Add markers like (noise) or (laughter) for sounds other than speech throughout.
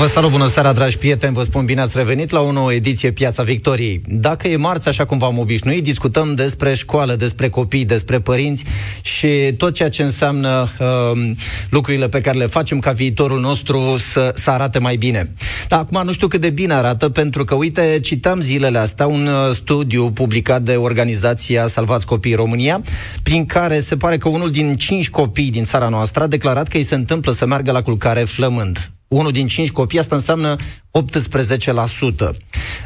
Vă salut, bună seara, dragi prieteni, vă spun bine ați revenit la o nouă ediție Piața Victoriei. Dacă e marți, așa cum v-am obișnuit, discutăm despre școală, despre copii, despre părinți și tot ceea ce înseamnă uh, lucrurile pe care le facem ca viitorul nostru să, să arate mai bine. Dar acum nu știu cât de bine arată, pentru că, uite, citam zilele astea un uh, studiu publicat de organizația Salvați Copiii România, prin care se pare că unul din cinci copii din țara noastră a declarat că îi se întâmplă să meargă la culcare flămând unul din cinci copii, asta înseamnă 18%.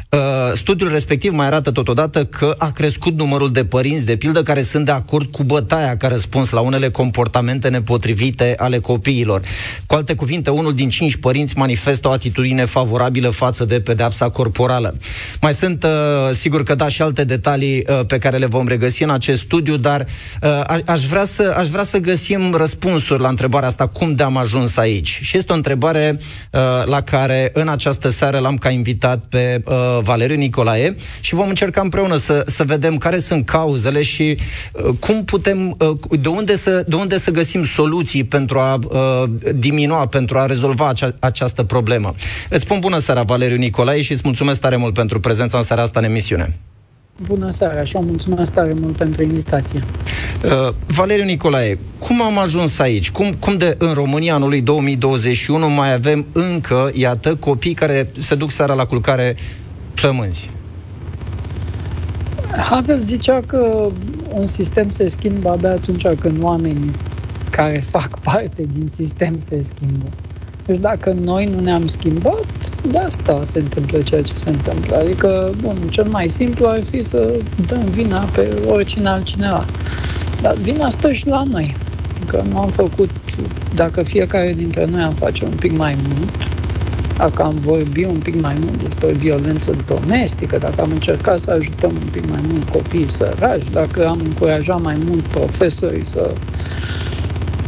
Uh, studiul respectiv mai arată totodată că a crescut numărul de părinți, de pildă, care sunt de acord cu bătaia ca răspuns la unele comportamente nepotrivite ale copiilor. Cu alte cuvinte, unul din cinci părinți manifestă o atitudine favorabilă față de pedepsa corporală. Mai sunt, uh, sigur că da, și alte detalii uh, pe care le vom regăsi în acest studiu, dar aș vrea, să, aș vrea să găsim răspunsuri la întrebarea asta, cum de-am ajuns aici. Și este o întrebare la care în această această seară l-am ca invitat pe uh, Valeriu Nicolae și vom încerca împreună să, să vedem care sunt cauzele și uh, cum putem, uh, de, unde să, de unde să găsim soluții pentru a uh, diminua, pentru a rezolva acea, această problemă. Îți spun bună seara, Valeriu Nicolae, și îți mulțumesc tare mult pentru prezența în seara asta în emisiune. Bună seara și mulțumesc tare mult pentru invitație. Uh, Valeriu Nicolae, cum am ajuns aici? Cum, cum de în România anului 2021 mai avem încă, iată, copii care se duc seara la culcare flămânzi? Havel zicea că un sistem se schimbă abia atunci când oamenii care fac (laughs) parte din sistem se schimbă. Deci dacă noi nu ne-am schimbat, de asta se întâmplă ceea ce se întâmplă. Adică, bun, cel mai simplu ar fi să dăm vina pe oricine altcineva. Dar vina stă și la noi. Că nu am făcut, dacă fiecare dintre noi am face un pic mai mult, dacă am vorbit un pic mai mult despre violență domestică, dacă am încercat să ajutăm un pic mai mult copiii săraci, dacă am încurajat mai mult profesorii să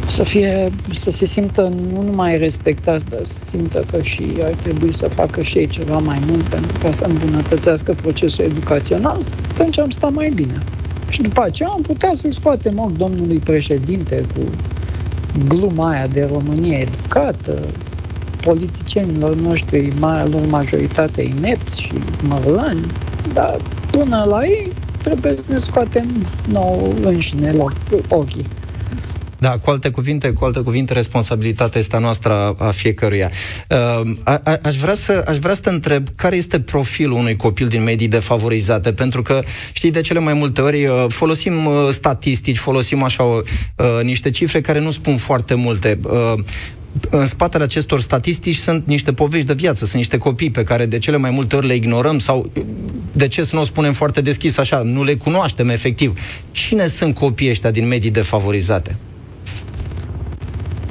să, fie, să se simtă nu numai respectați, dar să simtă că și ar trebui să facă și ei ceva mai mult pentru ca să îmbunătățească procesul educațional, atunci am stat mai bine. Și după aceea am putea să-l scoatem ochi domnului președinte cu gluma aia de România educată, politicienilor noștri, marea lor majoritate inepți și mărlani, dar până la ei trebuie să ne scoatem nou înșine ochii. Da, cu alte cuvinte, cu alte cuvinte, responsabilitatea este a noastră a fiecăruia. Uh, a, a, aș, vrea să, aș vrea să te întreb care este profilul unui copil din medii defavorizate, pentru că, știi, de cele mai multe ori uh, folosim uh, statistici, folosim așa uh, niște cifre care nu spun foarte multe. Uh, în spatele acestor statistici sunt niște povești de viață, sunt niște copii pe care de cele mai multe ori le ignorăm sau, de ce să nu o spunem foarte deschis așa, nu le cunoaștem efectiv. Cine sunt copiii ăștia din medii defavorizate?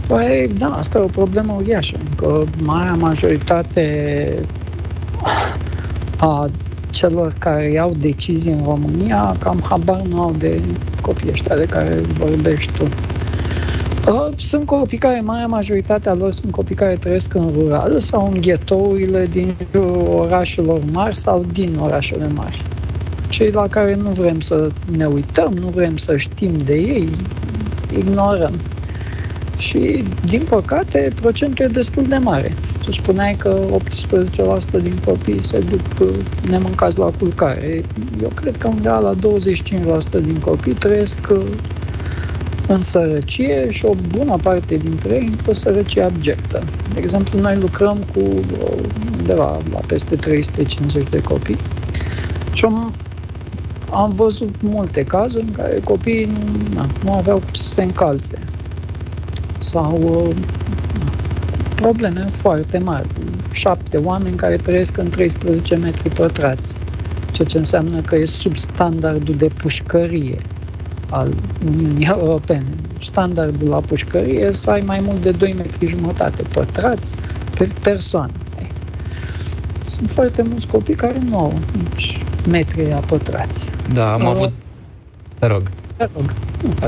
Păi, da, asta e o problemă uriașă, că marea majoritate a celor care iau decizii în România cam habar nu au de copii ăștia de care vorbești tu. Ă, sunt copii care, marea majoritatea lor sunt copii care trăiesc în rural sau în ghetourile din orașelor mari sau din orașele mari. Cei la care nu vrem să ne uităm, nu vrem să știm de ei, ignorăm. Și, din păcate, procentul e destul de mare. Tu spuneai că 18% din copii se duc nemâncați la culcare. Eu cred că undeva la 25% din copii trăiesc uh, în sărăcie și o bună parte dintre ei într-o sărăcie abjectă. De exemplu, noi lucrăm cu uh, undeva la peste 350 de copii și am, am văzut multe cazuri în care copiii nu, na, nu aveau ce să se încalțe sau uh, probleme foarte mari. Șapte oameni care trăiesc în 13 metri pătrați, ceea ce înseamnă că e sub standardul de pușcărie al Uniunii (laughs) Europene. Standardul la pușcărie e să ai mai mult de 2 metri jumătate pătrați pe persoană. Sunt foarte mulți copii care nu au nici metri pătrați. Da, am uh, avut... Te rog. Te rog.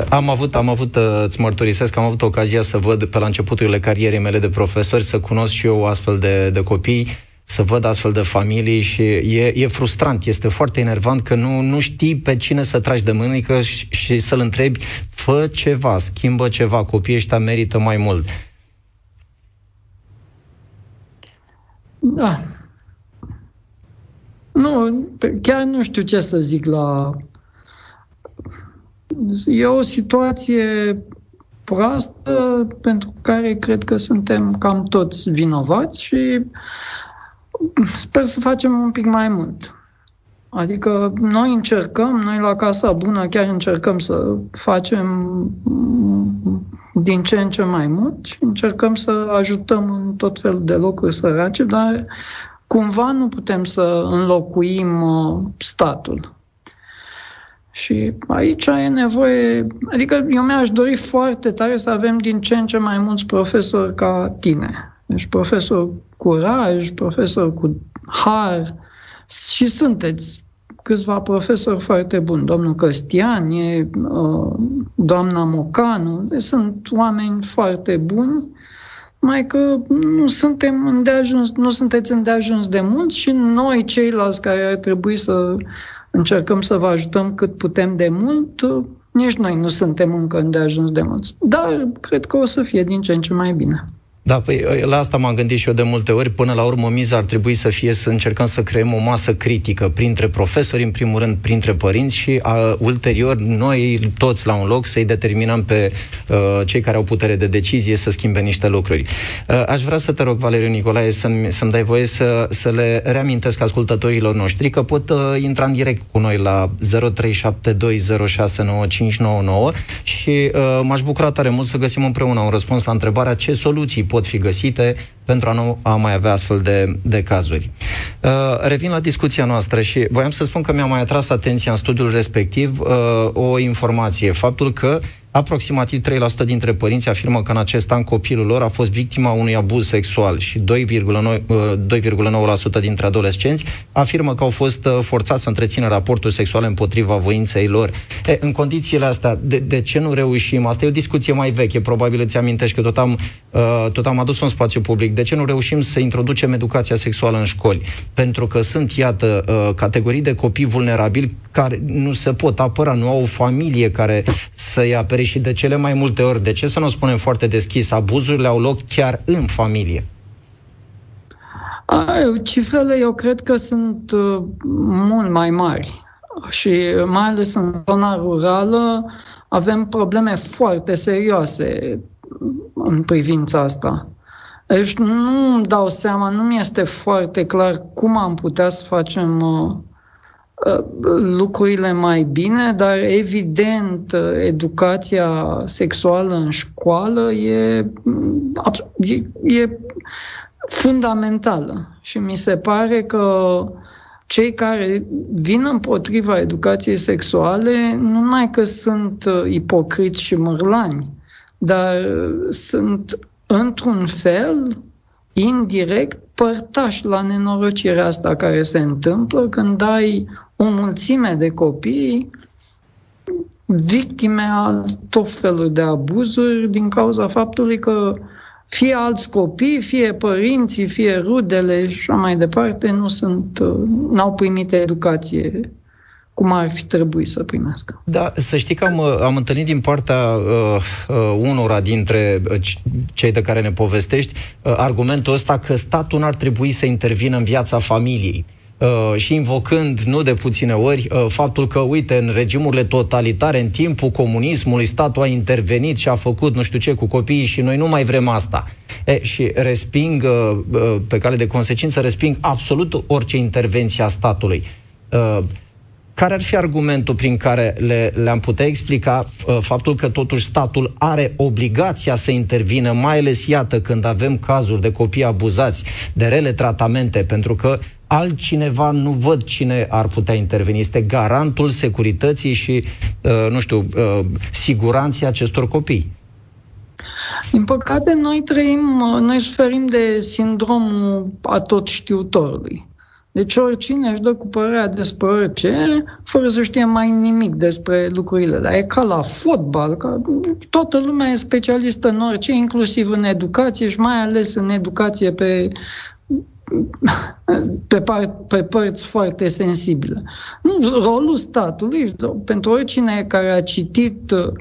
Am avut, am avut, uh, îți mărturisesc, am avut ocazia să văd pe la începuturile carierei mele de profesori, să cunosc și eu astfel de, de copii. să văd astfel de familii și e, e frustrant, este foarte enervant că nu, nu știi pe cine să tragi de mânică și, și să-l întrebi, fă ceva, schimbă ceva, copiii ăștia merită mai mult. Da. Nu, chiar nu știu ce să zic la... E o situație proastă pentru care cred că suntem cam toți vinovați și sper să facem un pic mai mult. Adică noi încercăm, noi la Casa Bună chiar încercăm să facem din ce în ce mai mult și încercăm să ajutăm în tot felul de locuri sărace, dar cumva nu putem să înlocuim uh, statul. Și aici e nevoie, adică eu mi-aș dori foarte tare să avem din ce în ce mai mulți profesori ca tine. Deci profesor curaj, profesor cu har și sunteți câțiva profesori foarte buni. Domnul Căstian, e, uh, doamna Mocanu, deci sunt oameni foarte buni, mai că nu suntem îndeajuns, nu sunteți îndeajuns de mulți și noi ceilalți care ar trebui să încercăm să vă ajutăm cât putem de mult, nici noi nu suntem încă îndeajuns de mulți. Dar cred că o să fie din ce în ce mai bine. Da, păi la asta m-am gândit și eu de multe ori. Până la urmă, miza ar trebui să fie să încercăm să creăm o masă critică printre profesori, în primul rând, printre părinți și a, ulterior noi toți la un loc să-i determinăm pe uh, cei care au putere de decizie să schimbe niște lucruri. Uh, aș vrea să te rog, Valeriu Nicolae, să-mi, să-mi dai voie să, să le reamintesc ascultătorilor noștri că pot uh, intra în direct cu noi la 0372069599 și uh, m-aș bucura tare mult să găsim împreună un răspuns la întrebarea ce soluții pot pot fi găsite pentru a nu a mai avea astfel de, de cazuri. Uh, revin la discuția noastră și voiam să spun că mi-a mai atras atenția în studiul respectiv uh, o informație, faptul că Aproximativ 3% dintre părinți afirmă că în acest an copilul lor a fost victima unui abuz sexual și 2,9% uh, dintre adolescenți afirmă că au fost uh, forțați să întrețină raportul sexual împotriva voinței lor. E, în condițiile astea, de, de ce nu reușim? Asta e o discuție mai veche, probabil îți amintești că tot am, uh, tot am adus un spațiu public. De ce nu reușim să introducem educația sexuală în școli? Pentru că sunt, iată, categorii de copii vulnerabili care nu se pot apăra, nu au o familie care să-i apere și de cele mai multe ori, de ce să nu spunem foarte deschis, abuzurile au loc chiar în familie? Cifrele eu cred că sunt uh, mult mai mari și mai ales în zona rurală avem probleme foarte serioase în privința asta. Deci nu îmi dau seama, nu mi este foarte clar cum am putea să facem uh, Uh, lucrurile mai bine, dar evident uh, educația sexuală în școală e, e, e fundamentală. Și mi se pare că cei care vin împotriva educației sexuale nu numai că sunt uh, ipocriți și mărlani, dar sunt într-un fel indirect părtași la nenorocirea asta care se întâmplă când ai o mulțime de copii victime al tot felul de abuzuri din cauza faptului că fie alți copii, fie părinții, fie rudele și așa mai departe nu sunt, n-au primit educație cum ar fi trebuit să primească. Da, să știi că am, am întâlnit din partea uh, uh, unora dintre uh, cei de care ne povestești uh, argumentul ăsta că statul n-ar trebui să intervină în viața familiei. Uh, și invocând nu de puține ori uh, faptul că, uite, în regimurile totalitare, în timpul comunismului, statul a intervenit și a făcut nu știu ce cu copiii și noi nu mai vrem asta. E, și resping, uh, uh, pe cale de consecință, resping absolut orice intervenție a statului. Uh, care ar fi argumentul prin care le, le-am putea explica uh, faptul că totuși statul are obligația să intervină, mai ales, iată, când avem cazuri de copii abuzați, de rele tratamente, pentru că altcineva nu văd cine ar putea interveni. Este garantul securității și, uh, nu știu, uh, siguranței acestor copii. Din păcate, noi trăim, uh, noi suferim de sindromul atot știutorului. Deci oricine își dă cu părerea despre orice, fără să știe mai nimic despre lucrurile. Dar e ca la fotbal, că toată lumea e specialistă în orice, inclusiv în educație și mai ales în educație pe pe, par, pe părți foarte sensibile. Nu, rolul statului, pentru oricine care a citit uh,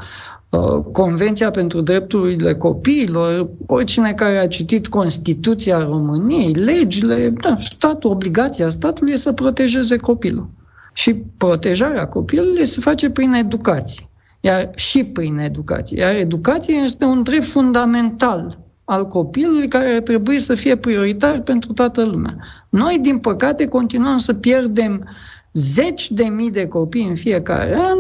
Convenția pentru drepturile copiilor, oricine care a citit Constituția României, legile, da, statul, obligația statului e să protejeze copilul. Și protejarea copilului se face prin educație. Iar și prin educație. Iar educația este un drept fundamental al copilului care ar trebui să fie prioritar pentru toată lumea. Noi, din păcate, continuăm să pierdem zeci de mii de copii în fiecare an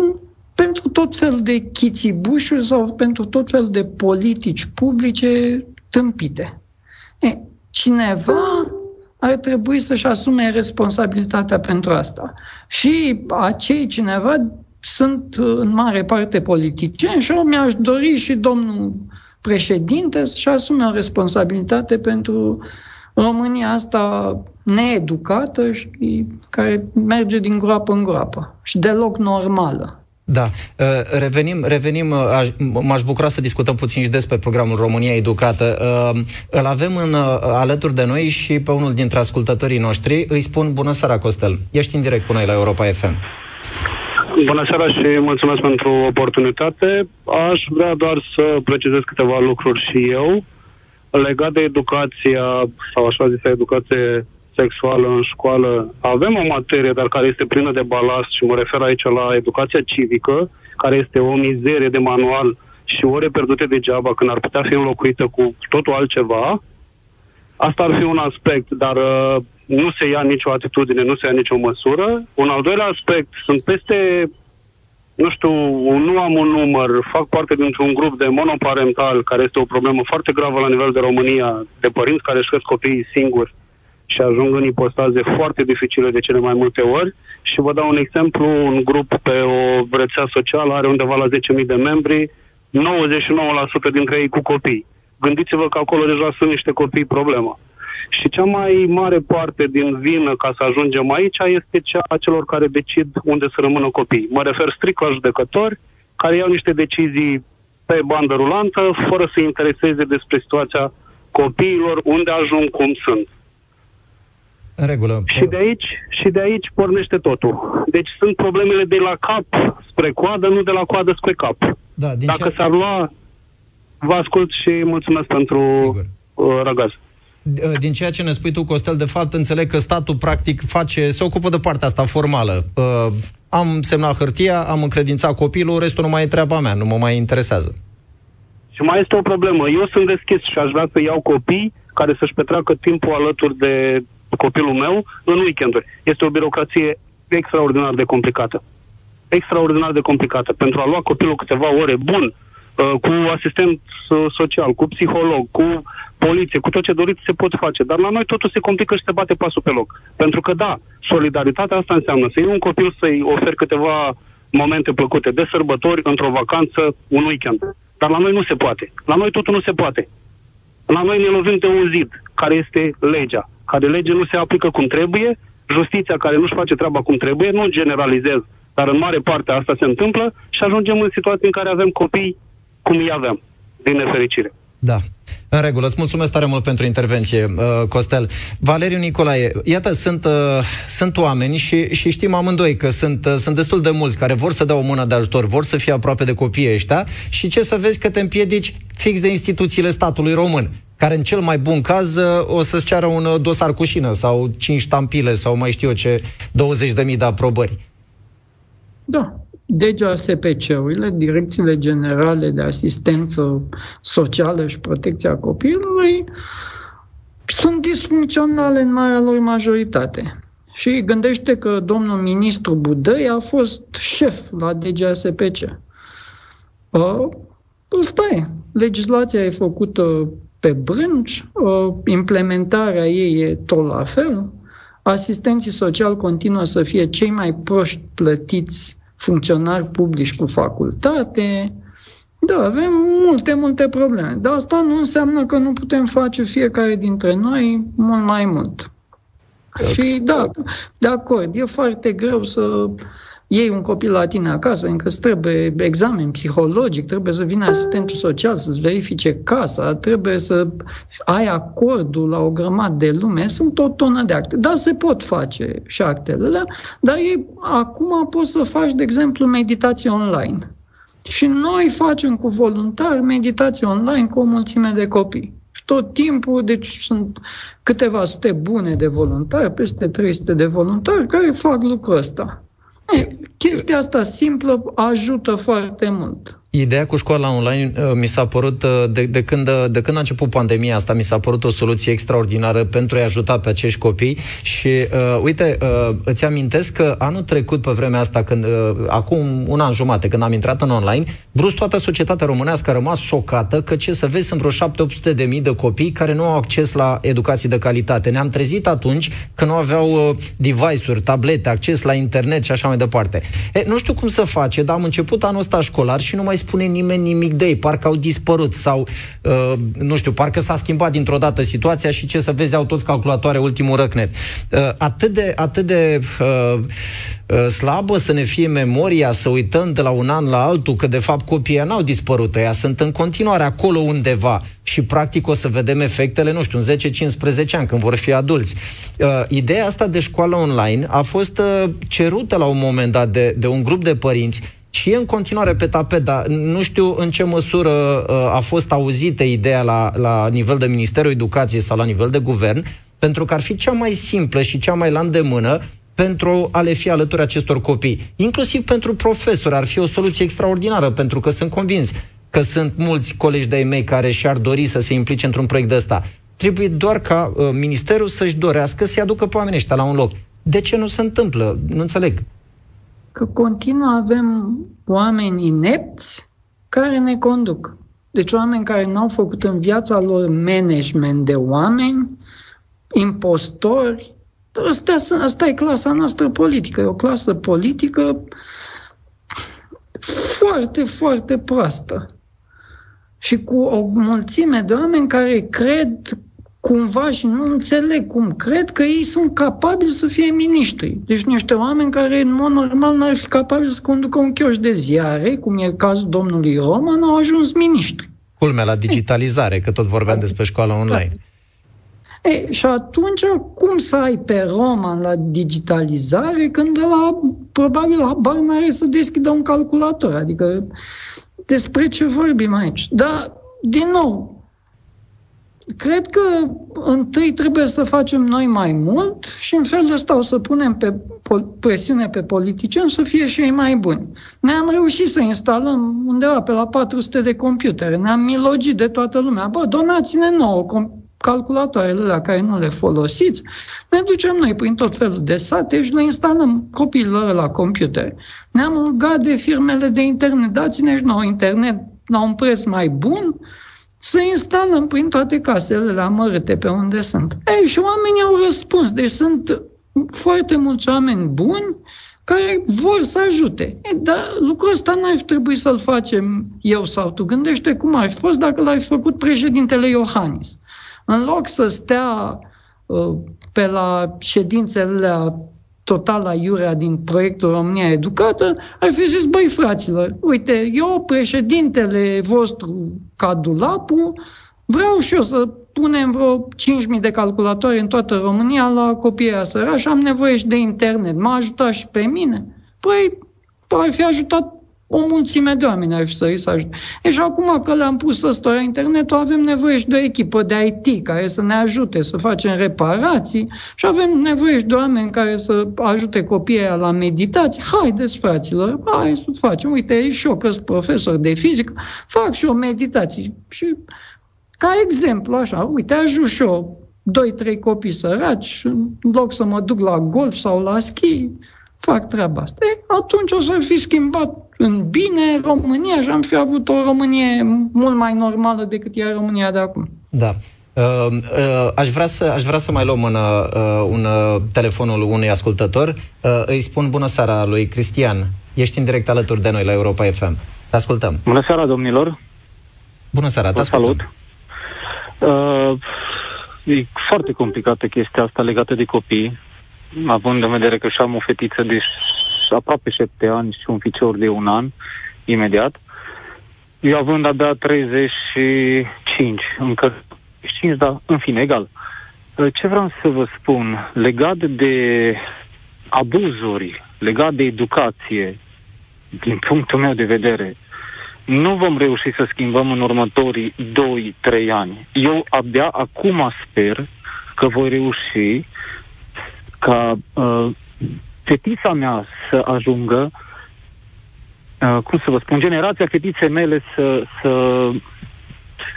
pentru tot fel de chițibușuri sau pentru tot fel de politici publice tâmpite. E, cineva ar trebui să-și asume responsabilitatea pentru asta. Și acei cineva sunt în mare parte politicieni și eu mi-aș dori și domnul președinte să-și asume o responsabilitate pentru România asta needucată și care merge din groapă în groapă și deloc normală. Da. Uh, revenim, revenim uh, m-aș bucura să discutăm puțin și despre programul România Educată. Uh, îl avem în, alături de noi și pe unul dintre ascultătorii noștri. Îi spun bună seara, Costel. Ești în direct cu noi la Europa FM. Bună seara și mulțumesc pentru oportunitate. Aș vrea doar să precizez câteva lucruri și eu legat de educația, sau așa zisă educație sexuală în școală. Avem o materie, dar care este plină de balast și mă refer aici la educația civică, care este o mizerie de manual și ore pierdute degeaba când ar putea fi înlocuită cu totul altceva. Asta ar fi un aspect, dar uh, nu se ia nicio atitudine, nu se ia nicio măsură. Un al doilea aspect, sunt peste, nu știu, nu am un număr, fac parte dintr-un grup de monoparental, care este o problemă foarte gravă la nivel de România, de părinți care își cresc copiii singuri și ajung în ipostaze foarte dificile de cele mai multe ori. Și vă dau un exemplu, un grup pe o rețea socială are undeva la 10.000 de membri, 99% dintre ei cu copii. Gândiți-vă că acolo deja sunt niște copii problemă. Și cea mai mare parte din vină ca să ajungem aici este cea a celor care decid unde să rămână copii. Mă refer strict la judecători care iau niște decizii pe bandă rulantă, fără să intereseze despre situația copiilor, unde ajung, cum sunt. În regulă. Și de aici, și de aici pornește totul. Deci sunt problemele de la cap spre coadă, nu de la coadă spre cap. Da, din Dacă ce... s-ar lua, vă ascult și mulțumesc pentru Sigur. Uh, răgaz. Uh, din ceea ce ne spui tu, Costel, de fapt înțeleg că statul practic face, se ocupă de partea asta formală. Uh, am semnat hârtia, am încredințat copilul, restul nu mai e treaba mea, nu mă mai interesează. Și mai este o problemă. Eu sunt deschis și aș vrea să iau copii care să-și petreacă timpul alături de copilul meu în weekenduri. Este o birocrație extraordinar de complicată. Extraordinar de complicată. Pentru a lua copilul câteva ore bun, uh, cu asistent social, cu psiholog, cu poliție, cu tot ce doriți se pot face. Dar la noi totul se complică și se bate pasul pe loc. Pentru că, da, solidaritatea asta înseamnă să iei un copil să-i oferi câteva momente plăcute de sărbători, într-o vacanță, un weekend. Dar la noi nu se poate. La noi totul nu se poate. La noi ne lovim de un zid, care este legea. Care lege nu se aplică cum trebuie, justiția care nu-și face treaba cum trebuie, nu generalizez, dar în mare parte asta se întâmplă și ajungem în situații în care avem copii cum îi avem, din nefericire. Da. În regulă, îți mulțumesc tare mult pentru intervenție, uh, Costel. Valeriu Nicolae, iată, sunt, uh, sunt oameni și, și știm amândoi că sunt, uh, sunt destul de mulți care vor să dea o mână de ajutor, vor să fie aproape de copiii ăștia și ce să vezi că te împiedici fix de instituțiile statului român care în cel mai bun caz uh, o să-ți ceară un uh, dosar cu șină sau 5 ștampile sau mai știu eu ce, 20.000 de aprobări. Da, DGASPC-urile, Direcțiile Generale de Asistență Socială și Protecția Copilului, sunt disfuncționale în marea lor majoritate. Și gândește că domnul ministru Budăi a fost șef la DGASPC. Uh, stai, legislația e făcută pe brânci, uh, implementarea ei e tot la fel, asistenții sociali continuă să fie cei mai proști plătiți funcționari publici cu facultate. Da, avem multe, multe probleme. Dar asta nu înseamnă că nu putem face fiecare dintre noi mult mai mult. Okay. Și da, de acord, e foarte greu să iei un copil la tine acasă, încă îți trebuie examen psihologic, trebuie să vină asistentul social să-ți verifice casa, trebuie să ai acordul la o grămadă de lume, sunt o tonă de acte. Da, se pot face și actele alea, dar e, acum poți să faci, de exemplu, meditație online. Și noi facem cu voluntari meditație online cu o mulțime de copii. Și tot timpul, deci sunt câteva sute bune de voluntari, peste 300 de voluntari care fac lucrul ăsta. E, chestia asta simplă ajută foarte mult. Ideea cu școala online uh, mi s-a părut, uh, de, de, când, uh, de când a început pandemia asta, mi s-a părut o soluție extraordinară pentru a ajuta pe acești copii și, uh, uite, uh, îți amintesc că anul trecut, pe vremea asta, când, uh, acum un an jumate, când am intrat în online, brusc toată societatea românească a rămas șocată că, ce să vezi, sunt vreo 7-800 de mii de copii care nu au acces la educație de calitate. Ne-am trezit atunci că nu aveau uh, device-uri, tablete, acces la internet și așa mai departe. E, nu știu cum să face, dar am început anul ăsta școlar și nu mai spune nimeni nimic de ei, parcă au dispărut sau, uh, nu știu, parcă s-a schimbat dintr-o dată situația și ce să vezi, au toți calculatoare ultimul răcnet. Uh, atât de, atât de uh, uh, slabă să ne fie memoria, să uităm de la un an la altul că de fapt copiii n-au dispărut, ea sunt în continuare acolo undeva și practic o să vedem efectele, nu știu, în 10-15 ani, când vor fi adulți. Uh, ideea asta de școală online a fost uh, cerută la un moment dat de, de un grup de părinți și e în continuare pe tapet, dar nu știu în ce măsură uh, a fost auzită ideea la, la nivel de Ministerul Educației sau la nivel de guvern, pentru că ar fi cea mai simplă și cea mai la îndemână pentru a le fi alături acestor copii. Inclusiv pentru profesori ar fi o soluție extraordinară, pentru că sunt convins că sunt mulți colegi de-ai mei care și-ar dori să se implice într-un proiect de ăsta. Trebuie doar ca uh, ministerul să-și dorească să-i aducă pe oamenii ăștia la un loc. De ce nu se întâmplă? Nu înțeleg că continuă avem oameni inepți care ne conduc. Deci oameni care n-au făcut în viața lor management de oameni, impostori. Asta, asta e clasa noastră politică. E o clasă politică foarte, foarte proastă. Și cu o mulțime de oameni care cred cumva și nu înțeleg cum, cred că ei sunt capabili să fie miniștri. Deci niște oameni care în mod normal n-ar fi capabili să conducă un chioș de ziare, cum e cazul domnului Roman, au ajuns miniștri. Culmea la digitalizare, că tot vorbeam despre școala online. E, și atunci, cum să ai pe Roman la digitalizare când de la, probabil, habar n-are să deschidă un calculator? Adică, despre ce vorbim aici? Dar, din nou, Cred că întâi trebuie să facem noi mai mult și în felul ăsta o să punem pe presiune pe politicieni să fie și ei mai buni. Ne-am reușit să instalăm undeva pe la 400 de computere, ne-am milogit de toată lumea. Bă, donați-ne nouă calculatoarele la care nu le folosiți, ne ducem noi prin tot felul de sate și le instalăm copiilor la computer. Ne-am rugat de firmele de internet, dați-ne și nouă internet la un preț mai bun, să instalăm prin toate casele la mărâte pe unde sunt. Ei, și oamenii au răspuns. Deci sunt foarte mulți oameni buni care vor să ajute. E, dar lucrul ăsta n-ar trebui să-l facem eu sau tu. Gândește cum ar fi fost dacă l-ai făcut președintele Iohannis. În loc să stea uh, pe la ședințele total la iurea din proiectul România Educată, ar fi zis, băi fraților, uite, eu, președintele vostru Cadulapu, vreau și eu să punem vreo 5.000 de calculatoare în toată România la copiii sărași, am nevoie și de internet, m-a ajutat și pe mine. Păi, ar fi ajutat o mulțime de oameni ar fi să îi să ajute. E și acum că le-am pus ăstora internet, avem nevoie și de o echipă de IT care să ne ajute să facem reparații și avem nevoie și de oameni care să ajute copiii la meditații. Haideți, fraților, hai să facem. Uite, și eu că sunt profesor de fizică, fac și o meditație. Și ca exemplu, așa, uite, ajut și eu doi, trei copii săraci, în loc să mă duc la golf sau la schi, fac treaba asta. E, atunci o să fi schimbat în bine România și am fi avut o Românie mult mai normală decât e România de acum. Da. Uh, uh, aș, vrea să, aș vrea să mai luăm un, uh, un uh, telefonul unui ascultător. Uh, îi spun bună seara lui Cristian. Ești în direct alături de noi la Europa FM. Te ascultăm. Bună seara, domnilor. Bună seara, te salut. Uh, e foarte complicată chestia asta legată de copii având în vedere că și am o fetiță de aproape șapte ani și un ficior de un an, imediat. Eu având abia 35, încă 5, dar în fine, egal. Ce vreau să vă spun, legat de abuzuri, legat de educație, din punctul meu de vedere, nu vom reuși să schimbăm în următorii 2-3 ani. Eu abia acum sper că voi reuși ca uh, fetița mea să ajungă, uh, cum să vă spun, generația fetiței mele să, să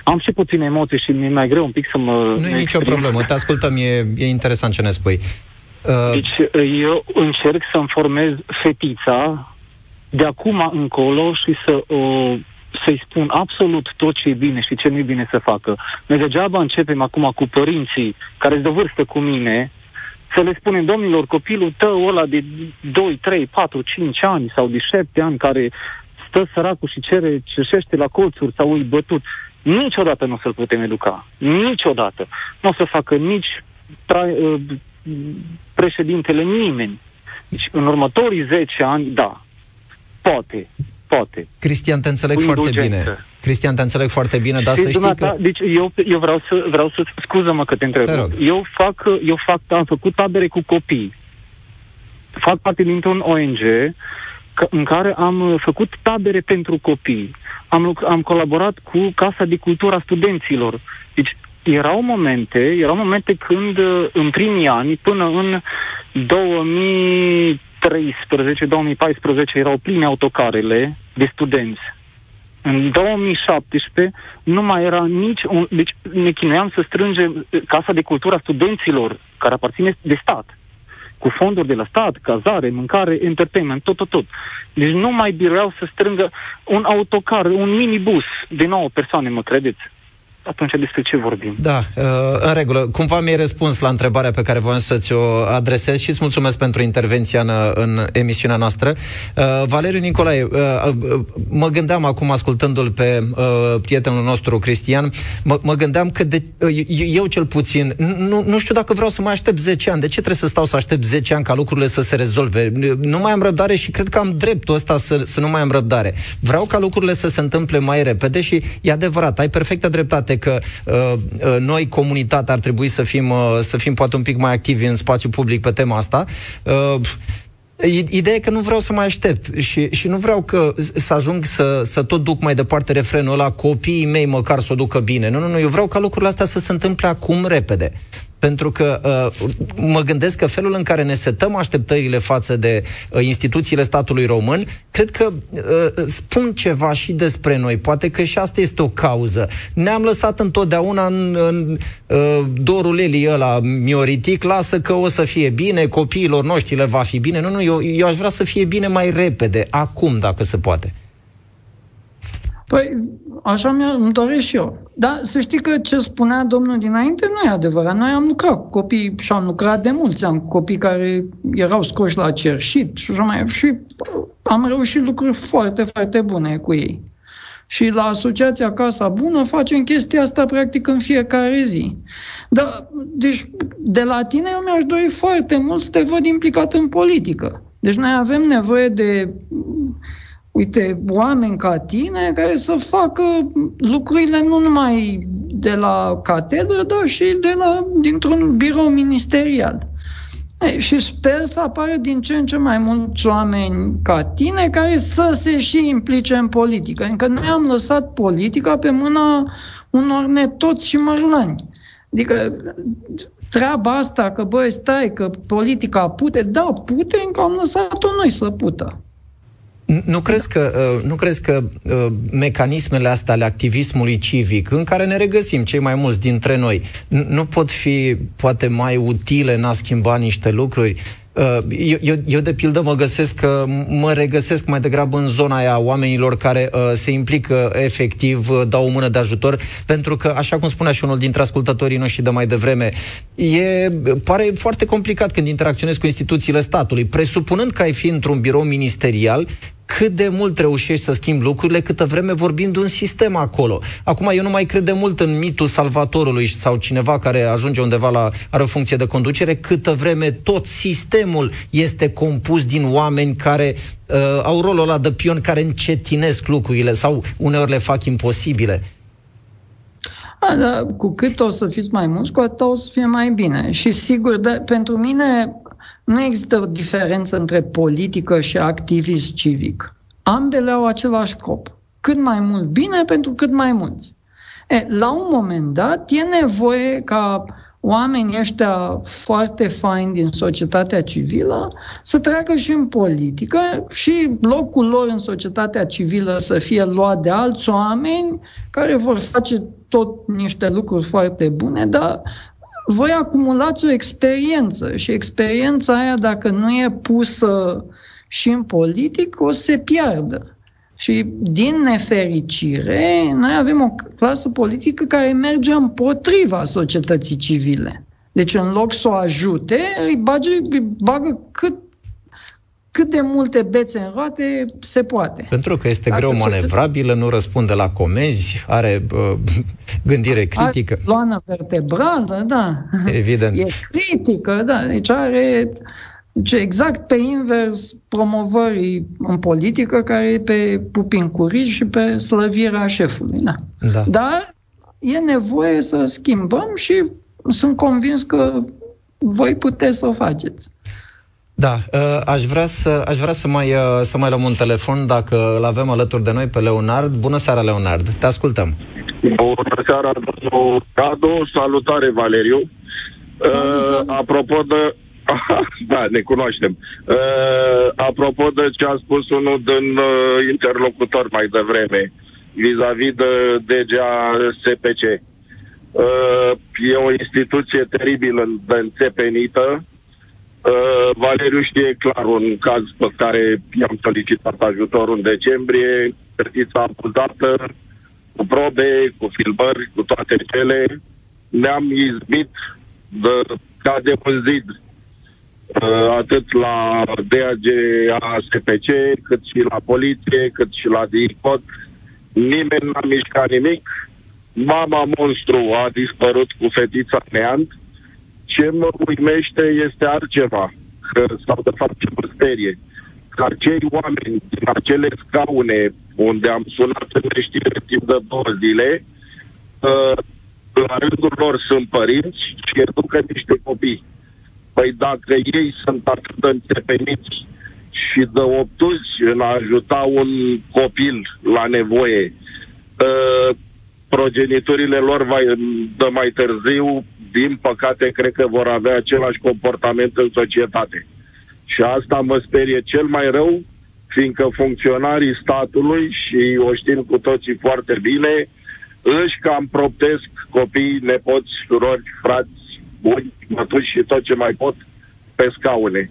am și puține emoții și mi-e mai greu un pic să mă... Nu e nicio problemă, te ascultăm, e, e interesant ce ne spui. Uh... Deci eu încerc să-mi formez fetița de acum încolo și să o să-i spun absolut tot ce e bine și ce nu e bine să facă. Noi degeaba începem acum cu părinții care sunt de vârstă cu mine, să le spunem, domnilor, copilul tău ăla de 2, 3, 4, 5 ani sau de 7 ani care stă săracul și cere, cerșește la colțuri sau îi bătut, niciodată nu o să-l putem educa. Niciodată. Nu o să facă nici tra- uh, președintele nimeni. Deci în următorii 10 ani, da, poate, poate. Cristian, te înțeleg Cu foarte bine. Cristian, te înțeleg foarte bine, dar să știi că... Deci eu, eu vreau să, vreau să, scuză-mă că te întreb. Te eu fac, eu fac, am făcut tabere cu copii. Fac parte dintr-un ONG că, în care am făcut tabere pentru copii. Am, am colaborat cu Casa de Cultură a Studenților. Deci erau momente, erau momente când în primii ani, până în 2000 2013-2014 erau pline autocarele de studenți. În 2017 nu mai era nici un... Deci ne chinuiam să strângem Casa de Cultură a Studenților, care aparține de stat, cu fonduri de la stat, cazare, mâncare, entertainment, tot, tot, tot. Deci nu mai biruiau să strângă un autocar, un minibus de 9 persoane, mă credeți atunci despre ce vorbim? Da, uh, în regulă. Cumva mi-ai răspuns la întrebarea pe care voiam să ți-o adresez și îți mulțumesc pentru intervenția în, în emisiunea noastră. Uh, Valeriu Nicolae, uh, mă gândeam acum, ascultându-l pe prietenul nostru Cristian, mă, mă gândeam că de, eu cel puțin, nu, nu știu dacă vreau să mai aștept 10 ani. De ce trebuie să stau să aștept 10 ani ca lucrurile să se rezolve? Nu mai am răbdare și cred că am dreptul ăsta să, să nu mai am răbdare. Vreau ca lucrurile să se întâmple mai repede și e adevărat, ai perfectă dreptate că uh, uh, noi, comunitatea, ar trebui să fim, uh, să fim poate un pic mai activi în spațiu public pe tema asta. Uh, Ideea e că nu vreau să mai aștept și, și nu vreau că să ajung să, să tot duc mai departe refrenul ăla, copiii mei măcar să o ducă bine. Nu, nu, nu, eu vreau ca lucrurile astea să se întâmple acum repede pentru că uh, mă gândesc că felul în care ne setăm așteptările față de uh, instituțiile statului român, cred că uh, spun ceva și despre noi. Poate că și asta este o cauză. Ne-am lăsat întotdeauna în, în uh, dorul Elii ăla mioritic, lasă că o să fie bine, copiilor noștri le va fi bine. Nu, nu, eu, eu aș vrea să fie bine mai repede, acum, dacă se poate. Păi, așa mi-am doresc și eu. Dar să știi că ce spunea domnul dinainte nu e adevărat. Noi am lucrat cu copii și am lucrat de mulți ani cu copii care erau scoși la cerșit și așa mai și am reușit lucruri foarte, foarte bune cu ei. Și la Asociația Casa Bună facem chestia asta practic în fiecare zi. Dar, deci, de la tine eu mi-aș dori foarte mult să te văd implicat în politică. Deci noi avem nevoie de uite, oameni ca tine care să facă lucrurile nu numai de la catedră, dar și de la, dintr-un birou ministerial. Ei, și sper să apară din ce în ce mai mulți oameni ca tine care să se și implice în politică. Încă noi am lăsat politica pe mâna unor netoți și mărlani. Adică treaba asta că, băi, stai, că politica pute, da, pute, încă am lăsat-o noi să pută. Nu crezi că, uh, nu crezi că uh, mecanismele astea ale activismului civic, în care ne regăsim cei mai mulți dintre noi, nu pot fi poate mai utile în a schimba niște lucruri? Uh, eu, eu, eu, de pildă, mă găsesc că mă regăsesc mai degrabă în zona aia oamenilor care uh, se implică efectiv, uh, dau o mână de ajutor, pentru că, așa cum spunea și unul dintre ascultătorii noștri de mai devreme, e, pare foarte complicat când interacționezi cu instituțiile statului, presupunând că ai fi într-un birou ministerial cât de mult reușești să schimbi lucrurile câtă vreme vorbim de un sistem acolo. Acum, eu nu mai cred de mult în mitul salvatorului sau cineva care ajunge undeva la are o funcție de conducere, câtă vreme tot sistemul este compus din oameni care uh, au rolul ăla de pion care încetinesc lucrurile sau uneori le fac imposibile. A, da, cu cât o să fiți mai mulți, cu atât o să fie mai bine. Și sigur, de, pentru mine nu există o diferență între politică și activism civic. Ambele au același scop. Cât mai mult bine pentru cât mai mulți. E, la un moment dat e nevoie ca oamenii ăștia foarte faini din societatea civilă să treacă și în politică și locul lor în societatea civilă să fie luat de alți oameni care vor face tot niște lucruri foarte bune, dar voi acumulați o experiență și experiența aia, dacă nu e pusă și în politic, o să se piardă. Și din nefericire, noi avem o clasă politică care merge împotriva societății civile. Deci în loc să o ajute, îi, bage, îi bagă cât cât de multe bețe în roate se poate. Pentru că este Dacă greu manevrabilă, nu răspunde la comenzi, are uh, (laughs) gândire critică. Are ploană vertebrală, da. Evident. E critică, da. Deci are deci exact pe invers promovării în politică care e pe pupincuri și pe slăvirea șefului. Da. da. Dar e nevoie să schimbăm și sunt convins că voi puteți să o faceți. Da, uh, aș vrea să, aș vrea să, mai, uh, să mai luăm un telefon dacă îl avem alături de noi pe Leonard. Bună seara, Leonard. Te ascultăm. Bună seara, domnul Cadu. Salutare, Valeriu. Salut, salut. Uh, apropo de... (laughs) da, ne cunoaștem. Uh, apropo de ce a spus unul din uh, interlocutor mai devreme, vis-a-vis de DGA SPC. Uh, e o instituție teribilă de înțepenită, Uh, Valeriu știe clar un caz pe care i-am solicitat ajutorul în decembrie, fetița abuzată, cu probe, cu filmări, cu toate cele. Ne-am izbit de, ca de un zid, uh, atât la DAG ASPC, cât și la poliție, cât și la DICOT. Nimeni n-a mișcat nimic. Mama monstru a dispărut cu fetița neant ce mă uimește este altceva, că, sau de fapt ce mă sperie, că acei oameni din acele scaune unde am sunat în neștire timp de două zile, uh, la rândul lor sunt părinți și educă niște copii. Păi dacă ei sunt atât de înțepeniți și de obtuzi în a ajuta un copil la nevoie, uh, progeniturile lor va, de mai târziu din păcate, cred că vor avea același comportament în societate. Și asta mă sperie cel mai rău, fiindcă funcționarii statului, și o știm cu toții foarte bine, își cam proptesc copii, nepoți, surori, frați, buni, mătuși și tot ce mai pot pe scaune.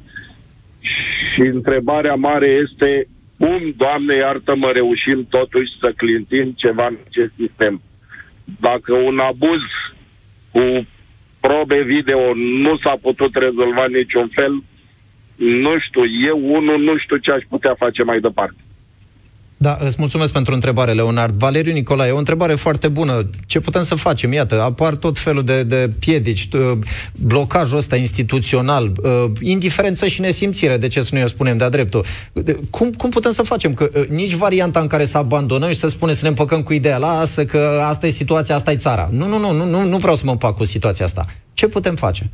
Și întrebarea mare este cum, Doamne iartă-mă, reușim totuși să clintim ceva în acest sistem. Dacă un abuz cu probe video nu s-a putut rezolva niciun fel. Nu știu, eu unul nu știu ce aș putea face mai departe. Da, îți mulțumesc pentru întrebare, Leonard. Valeriu Nicolae, o întrebare foarte bună. Ce putem să facem? Iată, apar tot felul de, de piedici, blocajul ăsta instituțional, uh, indiferență și nesimțire, de ce să nu o spunem de-a dreptul. Cum, cum putem să facem? Că uh, nici varianta în care să abandonăm și să spunem să ne împăcăm cu ideea, lasă că asta e situația, asta e țara. Nu, nu, nu, nu, nu vreau să mă împac cu situația asta. Ce putem face?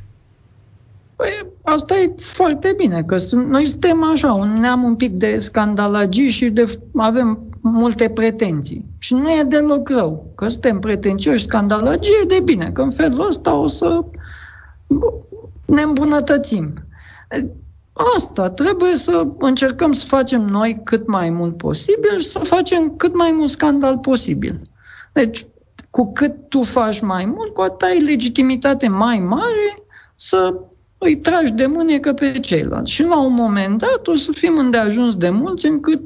Păi, asta e foarte bine, că sunt, noi suntem așa, un neam un pic de scandalagii și de, avem multe pretenții. Și nu e deloc rău, că suntem pretențioși, scandalagii, e de bine, că în felul ăsta o să ne îmbunătățim. Asta, trebuie să încercăm să facem noi cât mai mult posibil și să facem cât mai mult scandal posibil. Deci, cu cât tu faci mai mult, cu atât ai legitimitate mai mare să îi tragi de mânecă pe ceilalți. Și la un moment dat o să fim îndeajuns de mulți încât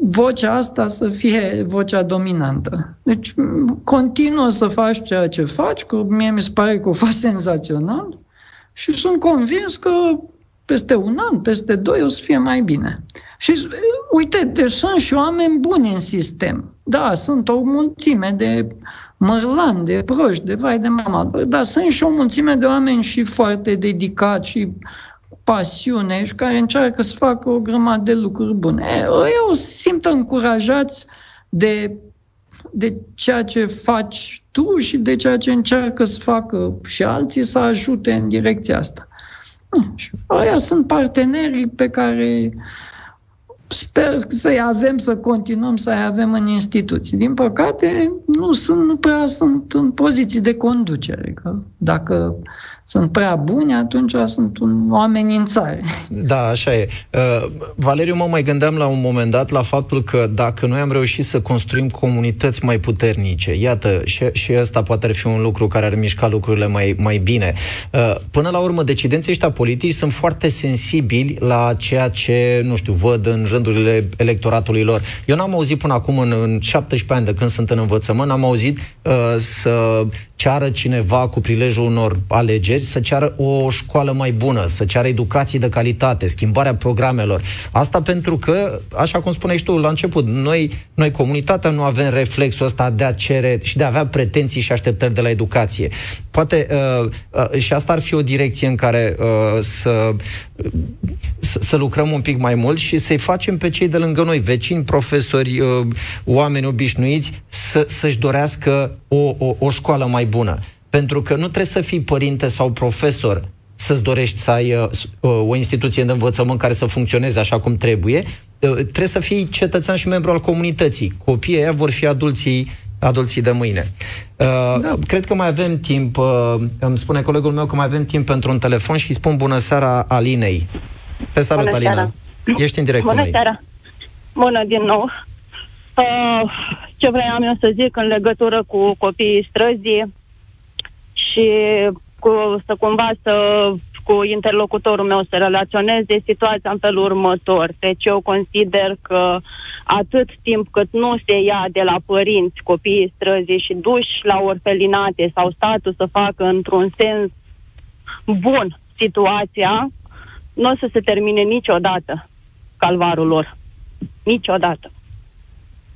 vocea asta să fie vocea dominantă. Deci continuă să faci ceea ce faci, că mie mi se pare că o faci senzațional și sunt convins că peste un an, peste doi o să fie mai bine. Și uite, deci sunt și oameni buni în sistem. Da, sunt o mulțime de mărlan, de proști, de vai de mama, dar sunt și o mulțime de oameni și foarte dedicați și pasiune și care încearcă să facă o grămadă de lucruri bune. Eu simt încurajați de, de ceea ce faci tu și de ceea ce încearcă să facă și alții să ajute în direcția asta. Și aia sunt partenerii pe care sper să-i avem, să continuăm să-i avem în instituții. Din păcate, nu sunt, nu prea sunt în poziții de conducere. Că dacă sunt prea buni, atunci sunt un, o amenințare. Da, așa e. Uh, Valeriu, mă mai gândeam la un moment dat la faptul că dacă noi am reușit să construim comunități mai puternice, iată, și, și ăsta poate ar fi un lucru care ar mișca lucrurile mai, mai bine. Uh, până la urmă, decidenții ăștia politici sunt foarte sensibili la ceea ce, nu știu, văd în rândurile electoratului lor. Eu n-am auzit până acum, în, în 17 ani de când sunt în învățământ, n-am auzit uh, să ceară cineva cu prilejul unor alegeri să ceară o școală mai bună, să ceară educații de calitate, schimbarea programelor. Asta pentru că, așa cum spuneai tu la început, noi, noi comunitatea nu avem reflexul ăsta de a cere și de a avea pretenții și așteptări de la educație. Poate uh, uh, și asta ar fi o direcție în care uh, să, să, să lucrăm un pic mai mult și să-i facem pe cei de lângă noi, vecini, profesori, uh, oameni obișnuiți, să, să-și dorească o, o, o școală mai bună. Pentru că nu trebuie să fii părinte sau profesor să-ți dorești să ai uh, uh, o instituție de învățământ care să funcționeze așa cum trebuie, uh, trebuie să fii cetățean și membru al comunității. Copiii ăia vor fi adulții adulții de mâine. Uh, da. Cred că mai avem timp, uh, îmi spune colegul meu că mai avem timp pentru un telefon și îi spun bună seara Alinei. Te salut, bună Alina. Seara. Ești în direct Bună cu noi. seara. Bună din nou. Uh, ce vreau eu să zic în legătură cu copiii străzii și cu, să cumva să cu interlocutorul meu să relaționeze situația în felul următor. Deci eu consider că atât timp cât nu se ia de la părinți copiii străzii și duși la orfelinate sau statul să facă într-un sens bun situația, nu o să se termine niciodată calvarul lor. Niciodată.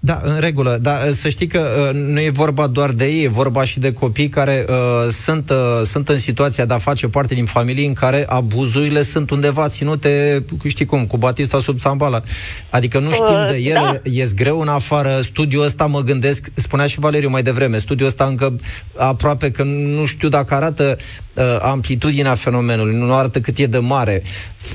Da, în regulă. Dar uh, să știi că uh, nu e vorba doar de ei, e vorba și de copii care uh, sunt, uh, sunt în situația de a face parte din familii în care abuzurile sunt undeva ținute, știi cum, cu Batista sub țambala. Adică nu știm uh, de ele, da. ies greu în afară. Studiul ăsta, mă gândesc, spunea și Valeriu mai devreme, studiul ăsta încă aproape că nu știu dacă arată uh, amplitudinea fenomenului, nu arată cât e de mare.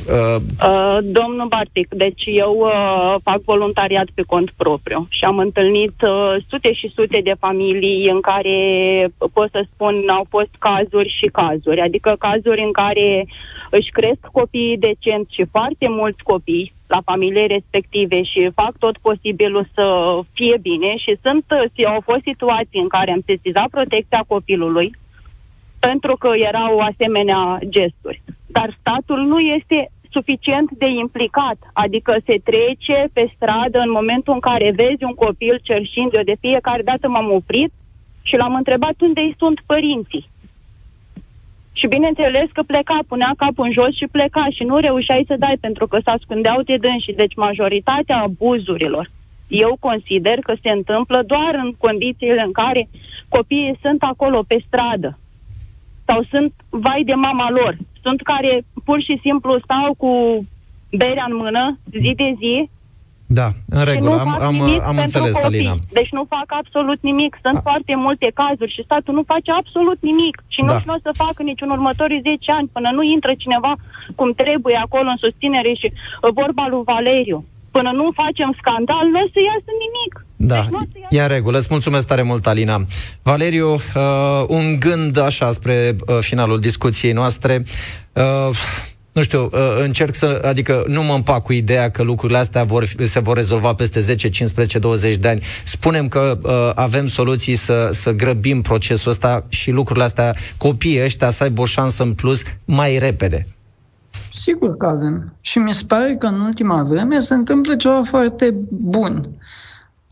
Uh, uh, domnul Bartic, deci eu uh, fac voluntariat pe cont propriu și am întâlnit uh, sute și sute de familii în care, pot să spun, au fost cazuri și cazuri, adică cazuri în care își cresc copiii decent și foarte mulți copii la familiile respective și fac tot posibilul să fie bine și sunt, uh, au fost situații în care am sesizat protecția copilului pentru că erau asemenea gesturi dar statul nu este suficient de implicat, adică se trece pe stradă în momentul în care vezi un copil cerșind, eu de fiecare dată m-am oprit și l-am întrebat unde îi sunt părinții. Și bineînțeles că pleca, punea capul în jos și pleca și nu reușeai să dai pentru că se ascundeau de dânsi. Deci majoritatea abuzurilor eu consider că se întâmplă doar în condițiile în care copiii sunt acolo pe stradă sau sunt vai de mama lor. Sunt care pur și simplu stau cu berea în mână zi de zi da, în regulă, am, am, am înțeles, copii. Alina. Deci nu fac absolut nimic. Sunt A. foarte multe cazuri și statul nu face absolut nimic. Și da. nu o să facă nici în următorii 10 ani, până nu intră cineva cum trebuie acolo în susținere și uh, vorba lui Valeriu. Până nu facem scandal, nu o să iasă nimic. Da, deci e în regulă. Îți mulțumesc tare mult, Alina. Valeriu, uh, un gând așa spre uh, finalul discuției noastre. Uh, nu știu, uh, încerc să, adică nu mă împac cu ideea că lucrurile astea vor, se vor rezolva peste 10, 15, 20 de ani. Spunem că uh, avem soluții să, să grăbim procesul ăsta și lucrurile astea, copiii ăștia să aibă o șansă în plus mai repede. Sigur că avem. Și mi se pare că în ultima vreme se întâmplă ceva foarte bun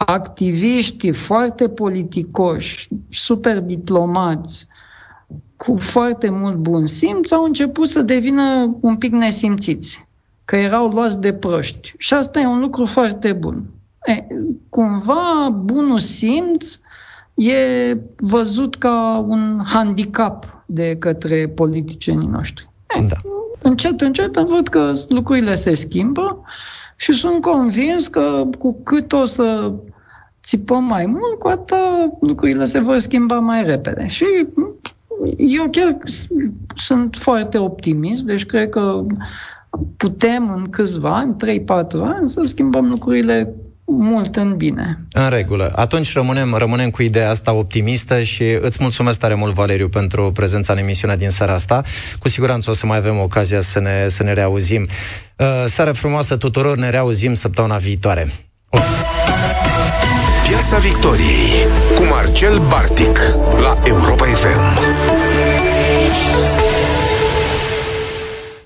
activiști foarte politicoși, super diplomați, cu foarte mult bun simț au început să devină un pic nesimțiți, că erau luați de proști. Și asta e un lucru foarte bun. E, cumva, bunul simț e văzut ca un handicap de către politicienii noștri. E, da. Încet, încet văd că lucrurile se schimbă și sunt convins că cu cât o să țipăm mai mult, cu atât lucrurile se vor schimba mai repede. Și eu chiar sunt foarte optimist, deci cred că putem în câțiva ani, 3-4 ani, să schimbăm lucrurile mult în bine. În regulă. Atunci rămânem, rămânem cu ideea asta optimistă și îți mulțumesc tare mult, Valeriu, pentru prezența în emisiunea din seara asta. Cu siguranță o să mai avem ocazia să ne, să ne reauzim. Uh, seară frumoasă tuturor, ne reauzim săptămâna viitoare. Piața Victoriei cu Marcel Bartic la Europa FM.